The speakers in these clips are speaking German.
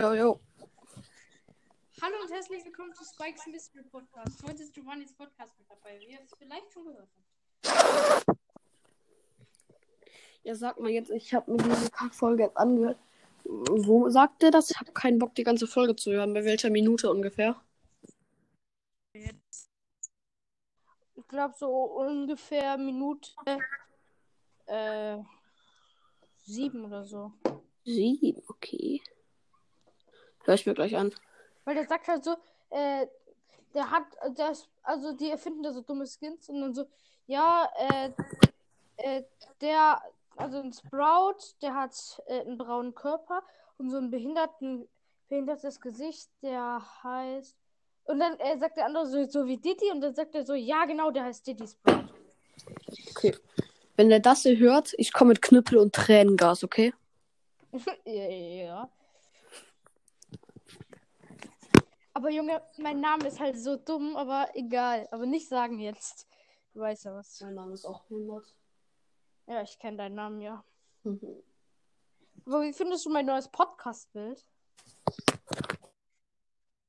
Jo, jo. Hallo und herzlich willkommen zu Spikes Mystery Podcast. Heute ist Giovannis Podcast mit dabei, wie ihr es vielleicht schon gehört habt. Ja, sag mal jetzt, ich habe mir diese Folge jetzt angehört. Wo sagt er das? Ich habe keinen Bock, die ganze Folge zu hören. Bei welcher Minute ungefähr? Ich glaube so ungefähr Minute äh, sieben oder so. Sieben, okay. Hör ich mir gleich an. Weil der sagt halt so, äh, der hat, das, also die erfinden da so dumme Skins und dann so, ja, äh, äh, der, also ein Sprout, der hat äh, einen braunen Körper und so ein behinderten, behindertes Gesicht, der heißt. Und dann äh, sagt der andere so, so wie Diddy und dann sagt er so, ja genau, der heißt Diddy Sprout. Okay. Wenn er das hier hört, ich komme mit Knüppel und Tränengas, okay? ja, ja. Aber Junge, mein Name ist halt so dumm, aber egal. Aber nicht sagen jetzt. Du weißt ja was. Mein Name ist auch 100. Ja, ich kenne deinen Namen, ja. Mhm. Aber wie findest du mein neues Podcast-Bild?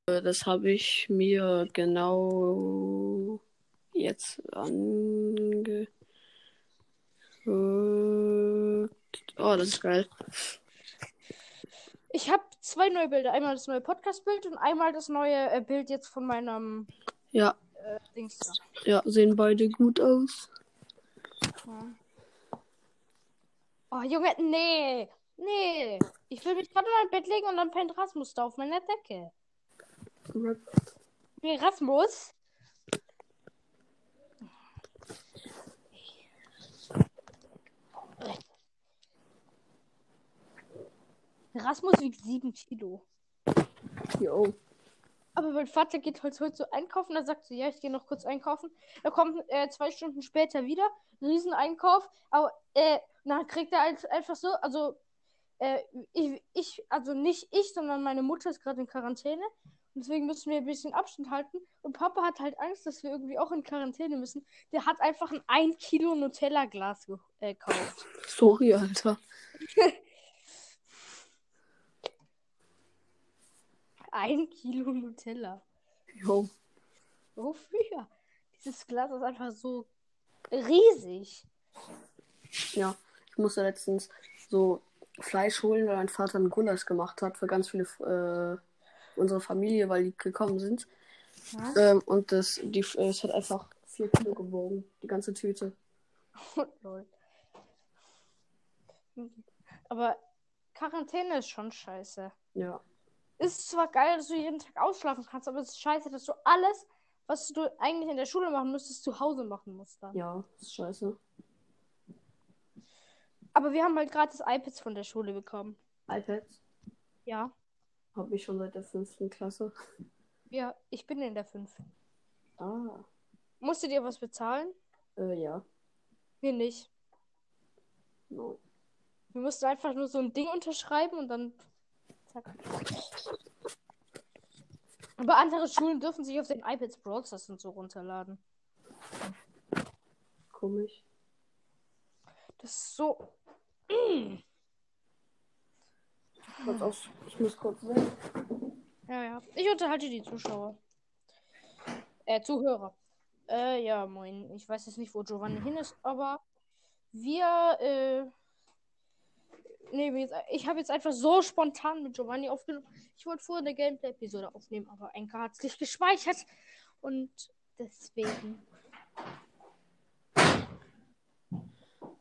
Äh, Das habe ich mir genau jetzt ange... Oh, das ist geil. Ich habe zwei neue Bilder. Einmal das neue Podcast-Bild und einmal das neue äh, Bild jetzt von meinem Ja, äh, Dings ja, sehen beide gut aus. Ja. Oh, Junge, nee. Nee. Ich will mich gerade in mein Bett legen und dann pennt Rasmus da auf meiner Decke. Nee, Rasmus? Rasmus wiegt 7 Kilo. Jo. Aber mein Vater geht heute, heute so einkaufen. Er sagt so, ja, ich gehe noch kurz einkaufen. Er kommt äh, zwei Stunden später wieder. Rieseneinkauf. Aber äh, dann kriegt er halt einfach so, also äh, ich, ich, also nicht ich, sondern meine Mutter ist gerade in Quarantäne. Und deswegen müssen wir ein bisschen Abstand halten. Und Papa hat halt Angst, dass wir irgendwie auch in Quarantäne müssen. Der hat einfach ein 1 Kilo Nutella-Glas äh, gekauft. Sorry, Alter. Ein Kilo Nutella. Jo. Wofür? Dieses Glas ist einfach so riesig. Ja, ich musste letztens so Fleisch holen, weil mein Vater einen Gulasch gemacht hat für ganz viele, äh, unsere Familie, weil die gekommen sind. Ähm, und das, die, es hat einfach 4 Kilo gewogen, die ganze Tüte. Aber Quarantäne ist schon scheiße. Ja. Ist zwar geil, dass du jeden Tag ausschlafen kannst, aber es ist scheiße, dass du alles, was du eigentlich in der Schule machen müsstest, zu Hause machen musst dann. Ja, ist scheiße. Aber wir haben halt gratis iPads von der Schule bekommen. iPads Ja. habe ich schon seit der fünften Klasse. Ja, ich bin in der 5. Ah, Musstet ihr was bezahlen? äh, ja. Wir nicht. No. Wir mussten einfach nur so ein Ding unterschreiben und dann. Zack. Aber andere Schulen dürfen sich auf den iPads Brawl Stars und so runterladen. Komisch. Das ist so. Aus. Ich muss kurz weg. Ja, ja. Ich unterhalte die Zuschauer. Äh, Zuhörer. Äh, ja, moin. Ich weiß jetzt nicht, wo Giovanni hin ist, aber wir, äh. Nee, ich habe jetzt einfach so spontan mit Giovanni aufgenommen. Ich wollte vorher eine Gameplay-Episode aufnehmen, aber Enka hat es nicht gespeichert. Und deswegen.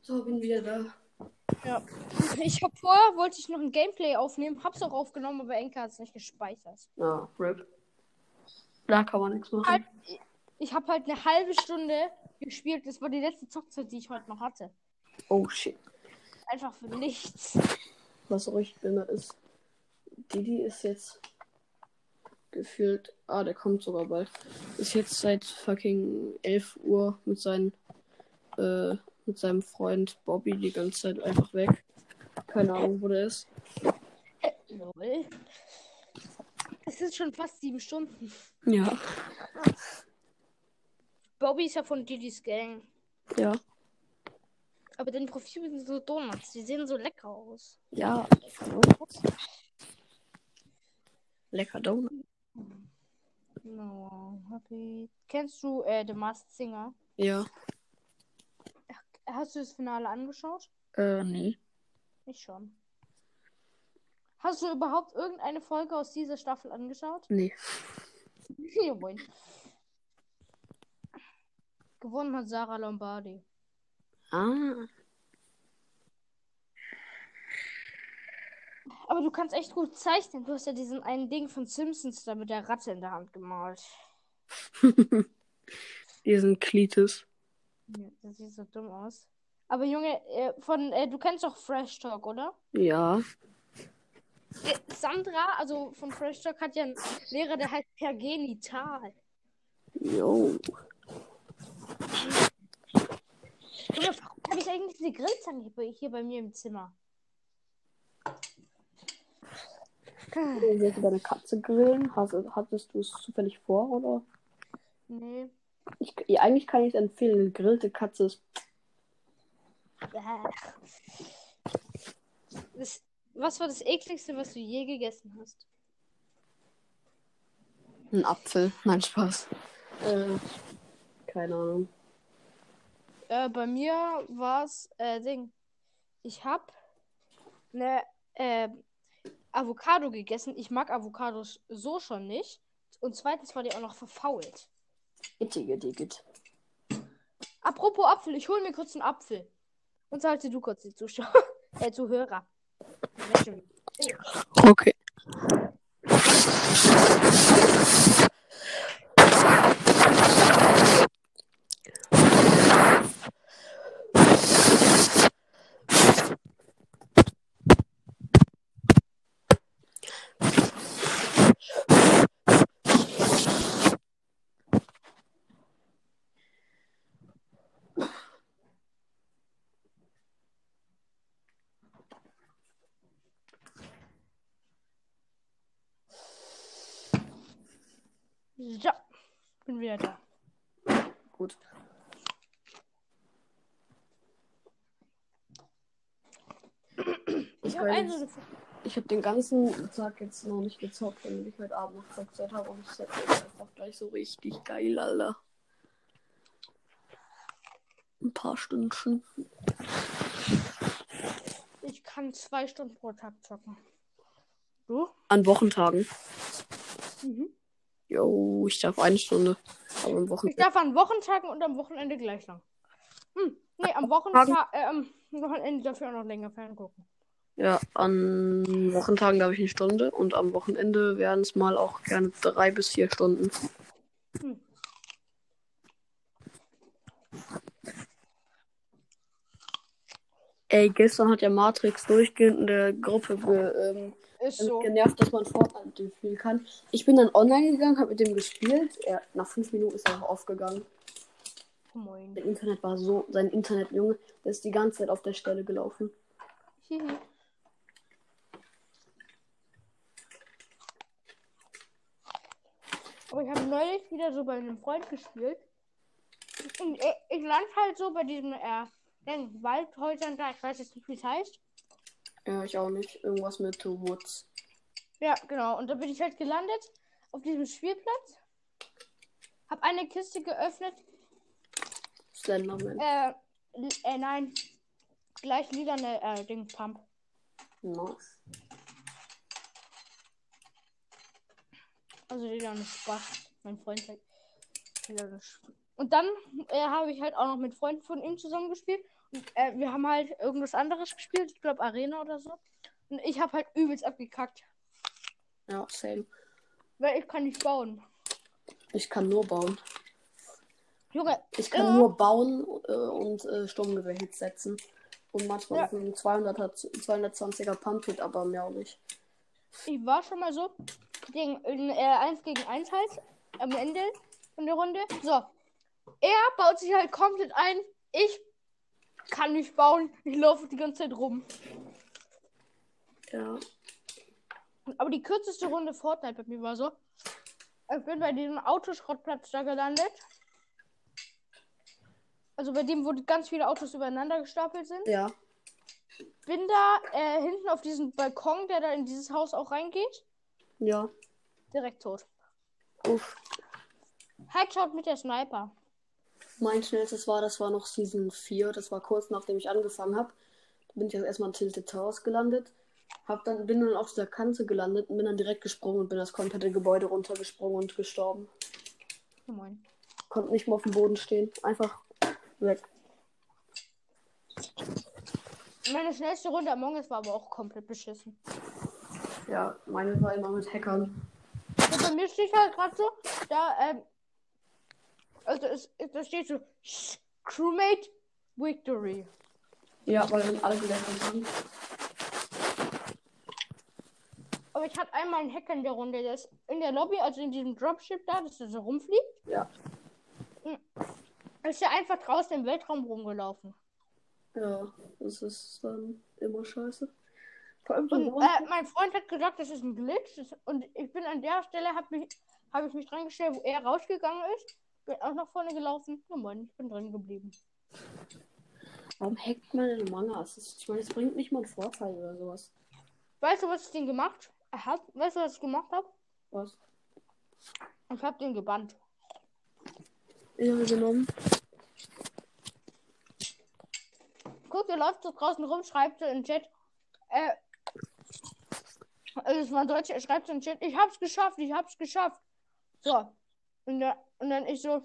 So, bin wieder da. Ja. Ich habe vorher, wollte ich noch ein Gameplay aufnehmen, hab's auch aufgenommen, aber Enka hat es nicht gespeichert. Ah, RIP. Da kann man nichts machen. Halt, ich habe halt eine halbe Stunde gespielt. Das war die letzte Zockzeit, die ich heute noch hatte. Oh shit. Einfach für nichts. Was auch richtig behindert ist. Didi ist jetzt gefühlt. Ah, der kommt sogar bald. Ist jetzt seit fucking 11 Uhr mit seinen. Äh, mit seinem Freund Bobby die ganze Zeit einfach weg. Keine Ahnung, wo der ist. Lol. Es sind schon fast sieben Stunden. Ja. Bobby ist ja von Didis Gang. Ja. Aber dein Profil sind so Donuts. Die sehen so lecker aus. Ja. Lecker Donut. No, happy. Kennst du äh, The Masked Singer? Ja. Hast du das Finale angeschaut? Äh, nee. Ich schon. Hast du überhaupt irgendeine Folge aus dieser Staffel angeschaut? Nee. Gewonnen hat Sarah Lombardi. Ah. Aber du kannst echt gut zeichnen. Du hast ja diesen einen Ding von Simpsons da mit der Ratte in der Hand gemalt. Diesen Klitis. Ja, das sieht so dumm aus. Aber Junge, äh, von äh, du kennst doch Fresh Talk, oder? Ja. Äh, Sandra, also von Fresh Talk, hat ja einen Lehrer, der heißt Pergenital. Jo. Junge, warum habe ich eigentlich diese Grillzange hier- hier bei mir im Zimmer? Willst du deine Katze grillen? Hast, hattest du es zufällig vor, oder? Nee. Ich, eigentlich kann ich es empfehlen. Eine gegrillte Katze ist. Das, was war das ekligste, was du je gegessen hast? Ein Apfel. Nein, Spaß. Äh, keine Ahnung. Äh, bei mir war es, äh, Ding. Ich hab eine äh, Avocado gegessen. Ich mag Avocados so schon nicht. Und zweitens war die auch noch verfault. Ittige Digit. Apropos Apfel, ich hol mir kurz einen Apfel. Und halte du kurz die Zuschauer. äh, Zuhörer. Okay. Ja, bin wieder da. Gut. Ich Ich habe Ich habe den ganzen Tag jetzt noch nicht gezockt, damit ich heute Abend noch Zockzeit habe. Und ich setze jetzt einfach gleich so richtig geil, Alter. Ein paar Stündchen. Ich kann zwei Stunden pro Tag zocken. Du? An Wochentagen. Mhm. Jo, ich darf eine Stunde. Aber am Ich Wochenende. darf an Wochentagen und am Wochenende gleich lang. Hm. Nee, am Wochentag, äh, am Wochenende dafür auch noch länger ferngucken. Ja, an Wochentagen darf ich eine Stunde und am Wochenende werden es mal auch gerne drei bis vier Stunden. Hm. Ey, gestern hat ja Matrix durchgehend in der Gruppe ge, ähm, Ist so. genervt, dass man Fortnite spielen kann. Ich bin dann online gegangen, habe mit dem gespielt. Er, nach fünf Minuten ist er auch aufgegangen. Moin. Sein Internet war so, sein Internet, Junge, der ist die ganze Zeit auf der Stelle gelaufen. Aber ich habe neulich wieder so bei einem Freund gespielt. Und ich, ich lande halt so bei diesem äh, den Waldhäusern da. Ich weiß jetzt nicht, wie es heißt. Ja, ich auch nicht. Irgendwas mit Woods. Ja, genau. Und da bin ich halt gelandet auf diesem Spielplatz. Hab eine Kiste geöffnet. Slenderman. Äh, äh nein. Gleich lilane äh, Ding Pump. Nice. Also lilane Spaß. Mein Freund sagt. Sp- Und dann äh, habe ich halt auch noch mit Freunden von ihm zusammen gespielt. Äh, wir haben halt irgendwas anderes gespielt. Ich glaube Arena oder so. Und ich habe halt übelst abgekackt. Ja, same. Weil ich kann nicht bauen. Ich kann nur bauen. Junge, Ich kann Ja. nur bauen äh, und äh, Sturmgewehr-Hits setzen. Und manchmal Ja. einem 200er, 220er Pump-Hit, aber mehr auch nicht. ich war schon mal so gegen in, äh, 1 gegen 1 halt am Ende von der Runde. So. Er baut sich halt komplett ein. Ich kann nicht bauen. Ich laufe die ganze Zeit rum. Ja. Aber die kürzeste Runde Fortnite bei mir war so. Ich bin bei diesem Autoschrottplatz da gelandet. Also bei dem, wo ganz viele Autos übereinander gestapelt sind. Ja. Bin da äh, hinten auf diesen Balkon, der da in dieses Haus auch reingeht. Ja. Direkt tot. Uff. Headshot mit der Sniper. Mein schnellstes war, das war noch Season 4. Das war kurz nachdem ich angefangen habe. Da bin ich jetzt erstmal in Tilted Towers gelandet. Hab dann, bin dann auf dieser Kante gelandet und bin dann direkt gesprungen und bin das komplette Gebäude runtergesprungen und gestorben. Oh moin. Konnte nicht mehr auf dem Boden stehen. Einfach weg. Meine schnellste Runde Among Us war aber auch komplett beschissen. Ja, meine war immer mit Hackern. Und bei mir steht halt gerade so, da, ähm, also es, es, da steht so, "Sh- Crewmate Victory. Ja, weil dann alle gelernt haben. Aber ich hatte einmal einen Hacker in der Runde, der ist in der Lobby, also in diesem Dropship da, dass er so rumfliegt, Ja. ist er einfach draußen im Weltraum rumgelaufen. Ja, das ist dann immer scheiße. Und äh, mein Freund hat gesagt, das ist ein Glitch. Und ich bin an der Stelle, habe mich, hab ich mich dran gestellt, wo er rausgegangen ist. Bin auch nach vorne gelaufen. Ja, Mann, ich bin drin geblieben. Warum hackt man denn Among Us? Das- Ich meine, es bringt nicht mal einen Vorteil oder sowas. Weißt du, was ich den gemacht habe? Weißt du, was ich gemacht habe? Was? Ich habe den gebannt. Ja, genommen. Guck, der läuft so draußen rum, schreibt so in den Chat. Äh, also es war ein Deutscher, er schreibt so in den Chat, ich hab's geschafft, ich hab's geschafft. So. Und, und dann ich so,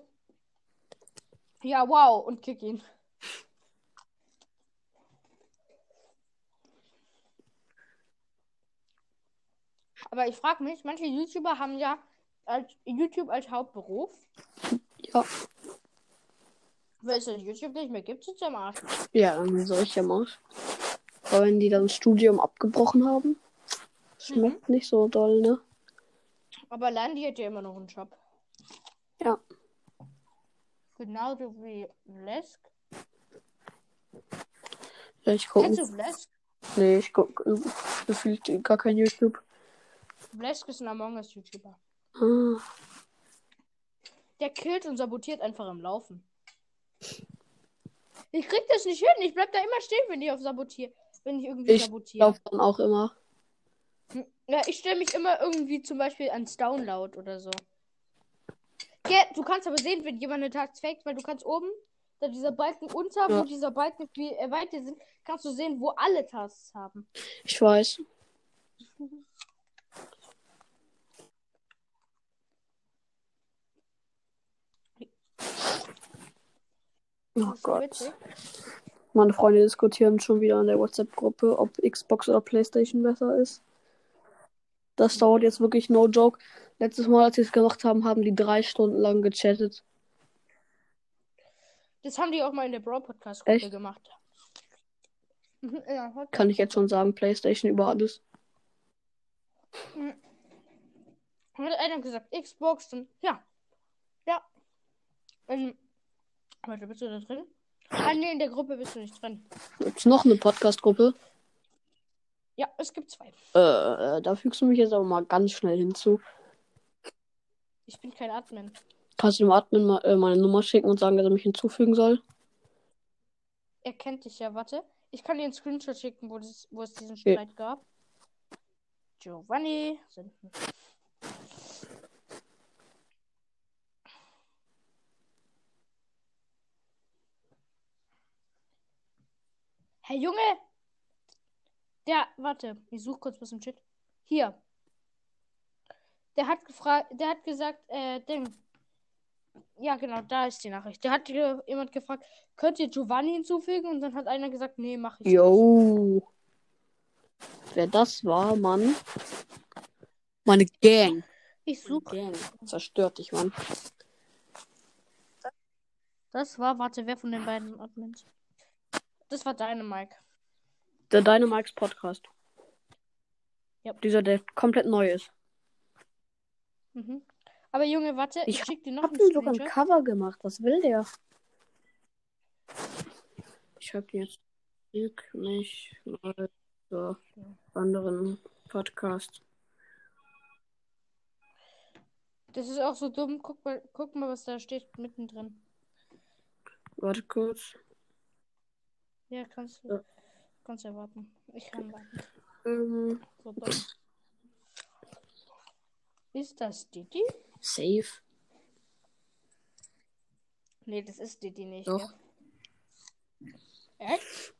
ja, wow, und kick ihn. Aber ich frage mich, manche YouTuber haben ja als YouTube als Hauptberuf. Ja. Weil es das YouTube nicht mehr gibt, sitzt am Arsch. Ja, dann soll ich ja mal. Aber wenn die dann das Studium abgebrochen haben, schmeckt nicht so doll, ne? Aber Landy hat ja immer noch einen Job. Genauso wie Vlesk. Ja, ich Kennst du gucke. Vlesk? Nee, ich gucke gefühlt gar kein YouTube. Vlesk ist ein Among Us YouTuber. Ah, Der killt und sabotiert einfach im Laufen. Ich krieg das nicht hin. Ich bleib da immer stehen, wenn ich auf sabotiere. Wenn ich irgendwie Ich sabotiere. laufe dann auch immer. Ja, ich stelle mich immer irgendwie zum Beispiel ans Download oder so. Ja, du kannst aber sehen, wenn jemand eine Task faked, weil du kannst oben, da dieser Balken unter, Ja. wo dieser Balken wie äh, weiter sind, kannst du sehen, wo alle Tasks haben. Ich weiß. Oh Gott. Meine Freunde diskutieren schon wieder in der WhatsApp-Gruppe, ob Xbox oder PlayStation besser ist. Das dauert jetzt wirklich no joke. Letztes Mal, als sie es gemacht haben, haben die drei Stunden lang gechattet. Das haben die auch mal in der Brawl Podcast Gruppe Echt? gemacht. Mhm, ja. Kann ich jetzt schon sagen, PlayStation über alles. Hat einer gesagt, Xbox, dann ja. Ja. Ähm, warte, bist du da drin? Ah, nee, in der Gruppe bist du nicht drin. Gibt's noch eine Podcast-Gruppe? Ja, es gibt zwei. Äh, da fügst du mich jetzt aber mal ganz schnell hinzu. Ich bin kein Admin. Kannst du dem Admin mal, äh, meine Nummer schicken und sagen, dass er mich hinzufügen soll? Er kennt dich ja, warte. Ich kann dir einen Screenshot schicken, wo, das, wo es diesen. Streit gab. Giovanni. Senden. Hey Junge! Der, warte, ich suche kurz was im Chat. Hier. Der hat gefragt, der hat gesagt, äh, Ding. Ja, genau, da ist die Nachricht. Der hat ge jemand gefragt, könnt ihr Giovanni hinzufügen? Und dann hat einer gesagt, nee, mach ich nicht. Yo. Wer das war, Mann. Meine Gang. Ich suche. Gang. Zerstört dich, Mann. Das war, warte, wer von den beiden Admins? Das war deine Mike. Der Dynamikes Podcast. Ja. Dieser, der komplett neu ist. Mhm. Aber Junge, warte, ich, Ich schick dir noch hab einen sogar ein. Cover gemacht. Was will der? Ich hab jetzt Schick mich mal zur anderen Podcast. Das ist auch so dumm. Guck mal, guck mal, was da steht mittendrin. Warte kurz. Ja, kannst du. Ja. Kannst ja warten. Ich kann warten. Ähm, So dumm. Ist das Didi? Safe. Nee, das ist Didi nicht. Doch. Gell? Echt?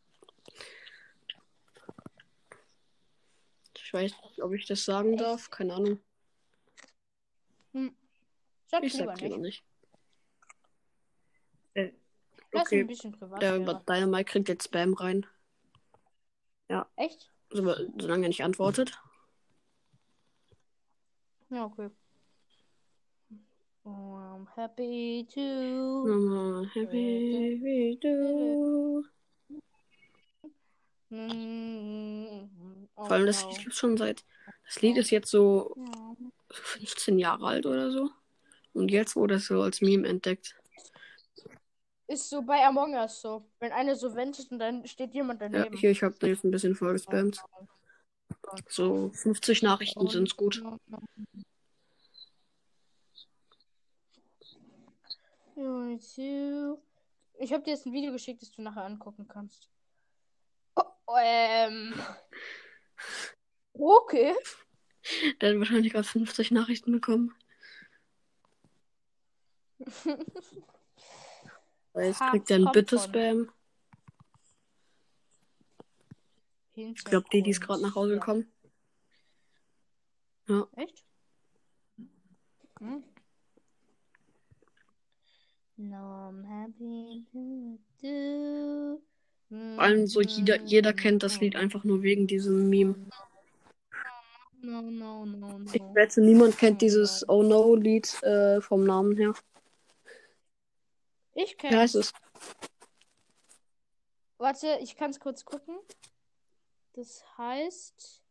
Ich weiß nicht, ob ich das sagen Echt? darf. Keine Ahnung. Sag Ich lieber sag's lieber nicht. nicht. Äh, ihn ein okay. bisschen privat. Der Dynamite kriegt jetzt Spam rein. Echt? So, solange er nicht antwortet. Ja, okay. Oh, I'm happy to. Mama, happy oh, Vor allem das. Lied gibt's schon seit. Das Lied ist jetzt so Ja. 15 Jahre alt oder so. Und jetzt wurde es so als Meme entdeckt. Ist so bei Among Us so. Wenn einer so wendet und dann steht jemand Ja, daneben. hier, ich habe jetzt ein bisschen voll gespammt. So 50 Nachrichten sind's gut. Ja, zu. Ich habe dir jetzt ein Video geschickt, das du nachher angucken kannst. Oh, ähm. Okay. Der hat wahrscheinlich gerade 50 Nachrichten bekommen. Jetzt kriegt er einen Bitte-Spam. Ich glaube, Didi ist gerade nach Hause gekommen. Echt? Hm. No, I'm happy to do. Vor allem so jeder, jeder kennt das Lied einfach nur wegen diesem Meme. No, no, no, Ich wette, niemand kennt dieses Oh No Lied äh, vom Namen her. Ich Wie heißt kenne. es? Warte, ich kann es kurz gucken. Das heißt.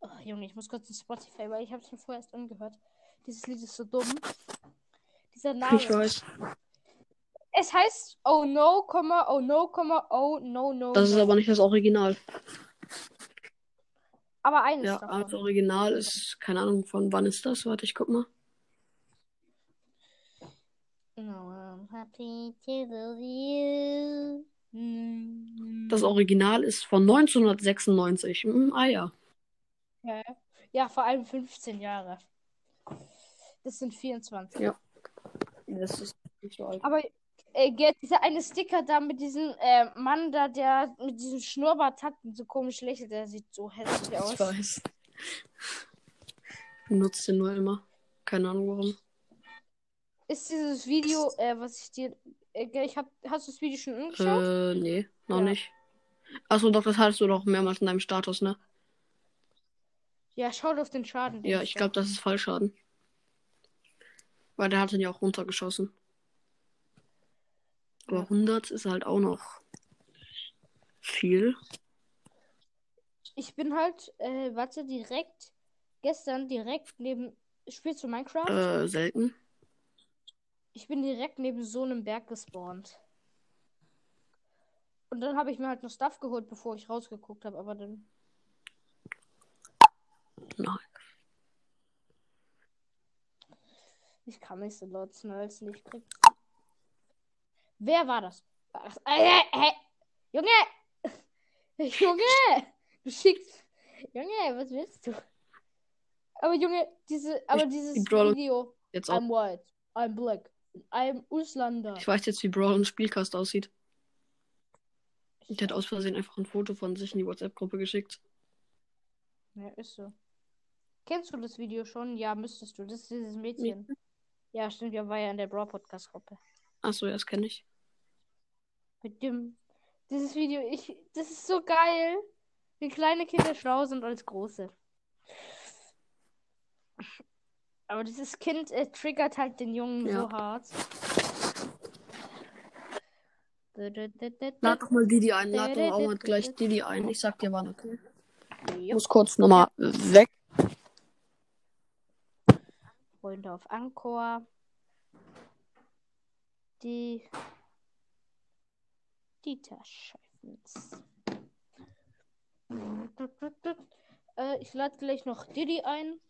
Oh, Junge, ich muss kurz in Spotify, weil ich habe es mir vorher erst angehört. Dieses Lied ist so dumm. Dieser Name. Ich weiß. Es heißt Oh no, Komma, Oh no, Komma, Oh no, no. Das ist aber nicht das Original. aber eines Ja, davon. das Original ist, keine Ahnung, von wann ist das? Warte, ich guck mal. Das Original ist von 1996. Hm, ah ja. Ja, ja, vor allem 15 Jahre. Das sind 24. Ja. Das ist nicht so alt. Aber äh, dieser eine Sticker da mit diesem äh, Mann da, der mit diesem Schnurrbart hat und so komisch lächelt, der sieht so hässlich aus. Ich weiß. Benutzt den nur immer. Keine Ahnung warum. Ist dieses Video, äh, was ich dir. Äh, ich hab, hast du das Video schon angeschaut? Äh, nee, noch Ja. nicht. Achso, doch, das hattest du doch mehrmals in deinem Status, ne? Ja, schaut auf den Schaden. Ja, ich glaube, das ist Fallschaden. Weil der hat ihn ja auch runtergeschossen. Aber Ja. 100 ist halt auch noch viel. Ich bin halt, äh, warte, direkt, gestern direkt neben. Spielst du Minecraft? Äh, selten. Ich bin direkt neben so einem Berg gespawnt. Und dann habe ich mir halt noch Stuff geholt, bevor ich rausgeguckt habe, aber dann. Nein. Ich kann nicht so laut schnalzen, ich krieg. Wer war das? Das- Äh, äh, Junge! Junge! Du schickst. Junge, was willst du? Aber Junge, diese, aber Ich- dieses die Brawl- Video. Jetzt auch. I'm white, I'm black, I'm Auslander. Ich weiß jetzt, wie Brawl und Spielcast aussieht. Der hat aus Versehen einfach ein Foto von sich in die WhatsApp-Gruppe geschickt. Ja, ist so. Kennst du das Video schon? Ja, müsstest du. Das ist dieses Mädchen. Ja, stimmt, ja, war ja in der Brawl Podcast Gruppe. Achso, ja, das kenne ich. Mit dem. Dieses Video, ich. Das ist so geil. Wie kleine Kinder schlau sind als große. Aber dieses Kind äh, triggert halt den Jungen Ja. so hart. Lad doch mal Didi ein. Lad doch auch mal gleich Didi ein. Ich sag dir wann, okay? Ich muss kurz nochmal weg. Freunde auf Ankor. Die. Dieter Scheifens. Äh, ich lade gleich noch Diddy ein.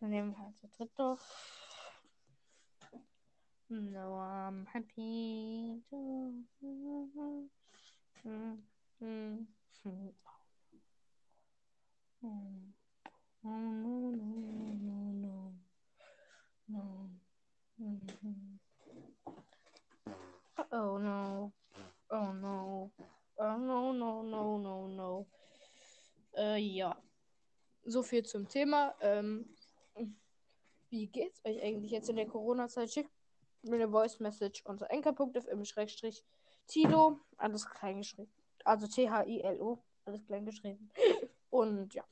Dann nehmen wir halt zu dritt auf. No, I'm happy to. no, no, no, Oh no. Oh no. Oh no, no, no, no, no. Äh, ja. So viel zum Thema. Ähm, wie geht's euch eigentlich jetzt in der Corona-Zeit? Schickt mir eine Voice Message unter enker.fm Schrägstrich Tilo. Alles kleingeschrieben. Also T-H-I-L-O. Alles kleingeschrieben. Und ja.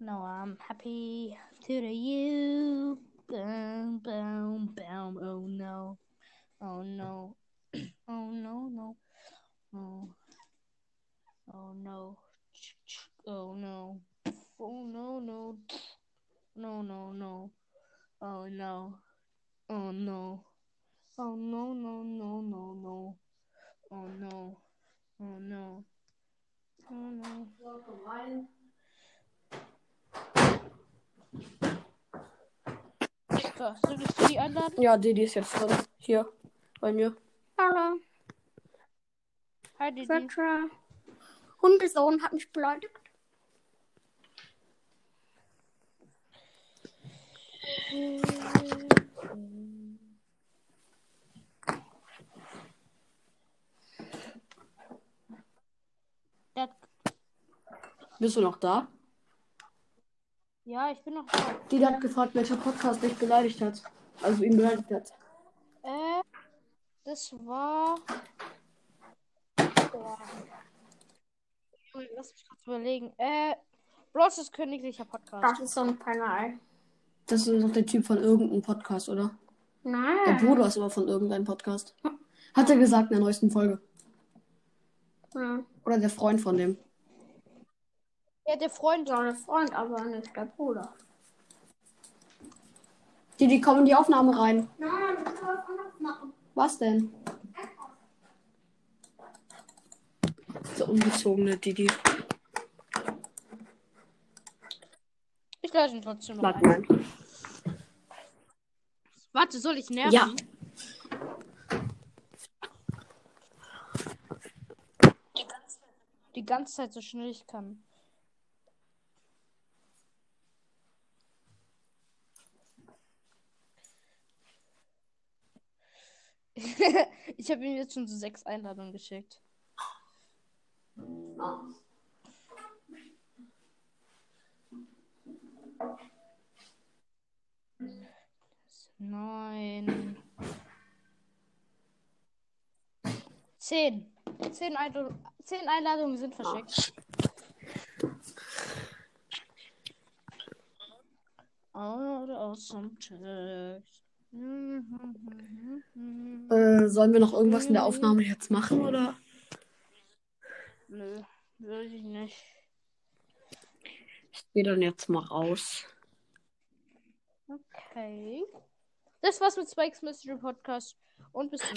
No, I'm happy to the you. Boom, boom, boom. Oh no. Oh no. Oh no, no. Oh. Oh no. Oh no. Oh no, no. No, no, no. Oh no. Oh no. Oh no, no, no, no, no. Oh no. Oh no. Oh no. So, solltest du die einladen? Ja, Didi ist jetzt drin. Hier, bei mir. Hallo, Hi, Didi. Petra. Hundesohn hat mich beleidigt. Bist du noch da? Ja, ich bin noch da. Didi hat gefragt, welcher Podcast dich beleidigt hat. Also ihn beleidigt hat. Äh, das war. Boah. Lass mich kurz überlegen. Äh, Bros ist königlicher Podcast. Das ist so ein Kanal. Das ist doch der Typ von irgendeinem Podcast, oder? Der Nein. Bruder ist aber von irgendeinem Podcast. Hat er gesagt in der neuesten Folge. Ja, Oder der Freund von dem. Ja, der Freund. der Freund, aber nicht der Bruder. Didi, komm in die Aufnahme rein. Nein, das kann man machen. Was denn? So ungezogene Didi. Ich lade ihn trotzdem noch. Warte mal. Warte, soll ich nerven? Ja. Die ganze Zeit so schnell ich kann. ich habe ihm jetzt schon so sechs Einladungen geschickt. Neun. Zehn. Zehn, Einladung, zehn Einladungen sind verschickt. Out of some text. Äh, sollen wir noch irgendwas in der Aufnahme jetzt machen, oder? Nö, will ich nicht. Ich gehe dann jetzt mal raus. Okay. Das war's mit Spikes Mystery Podcast und bis zum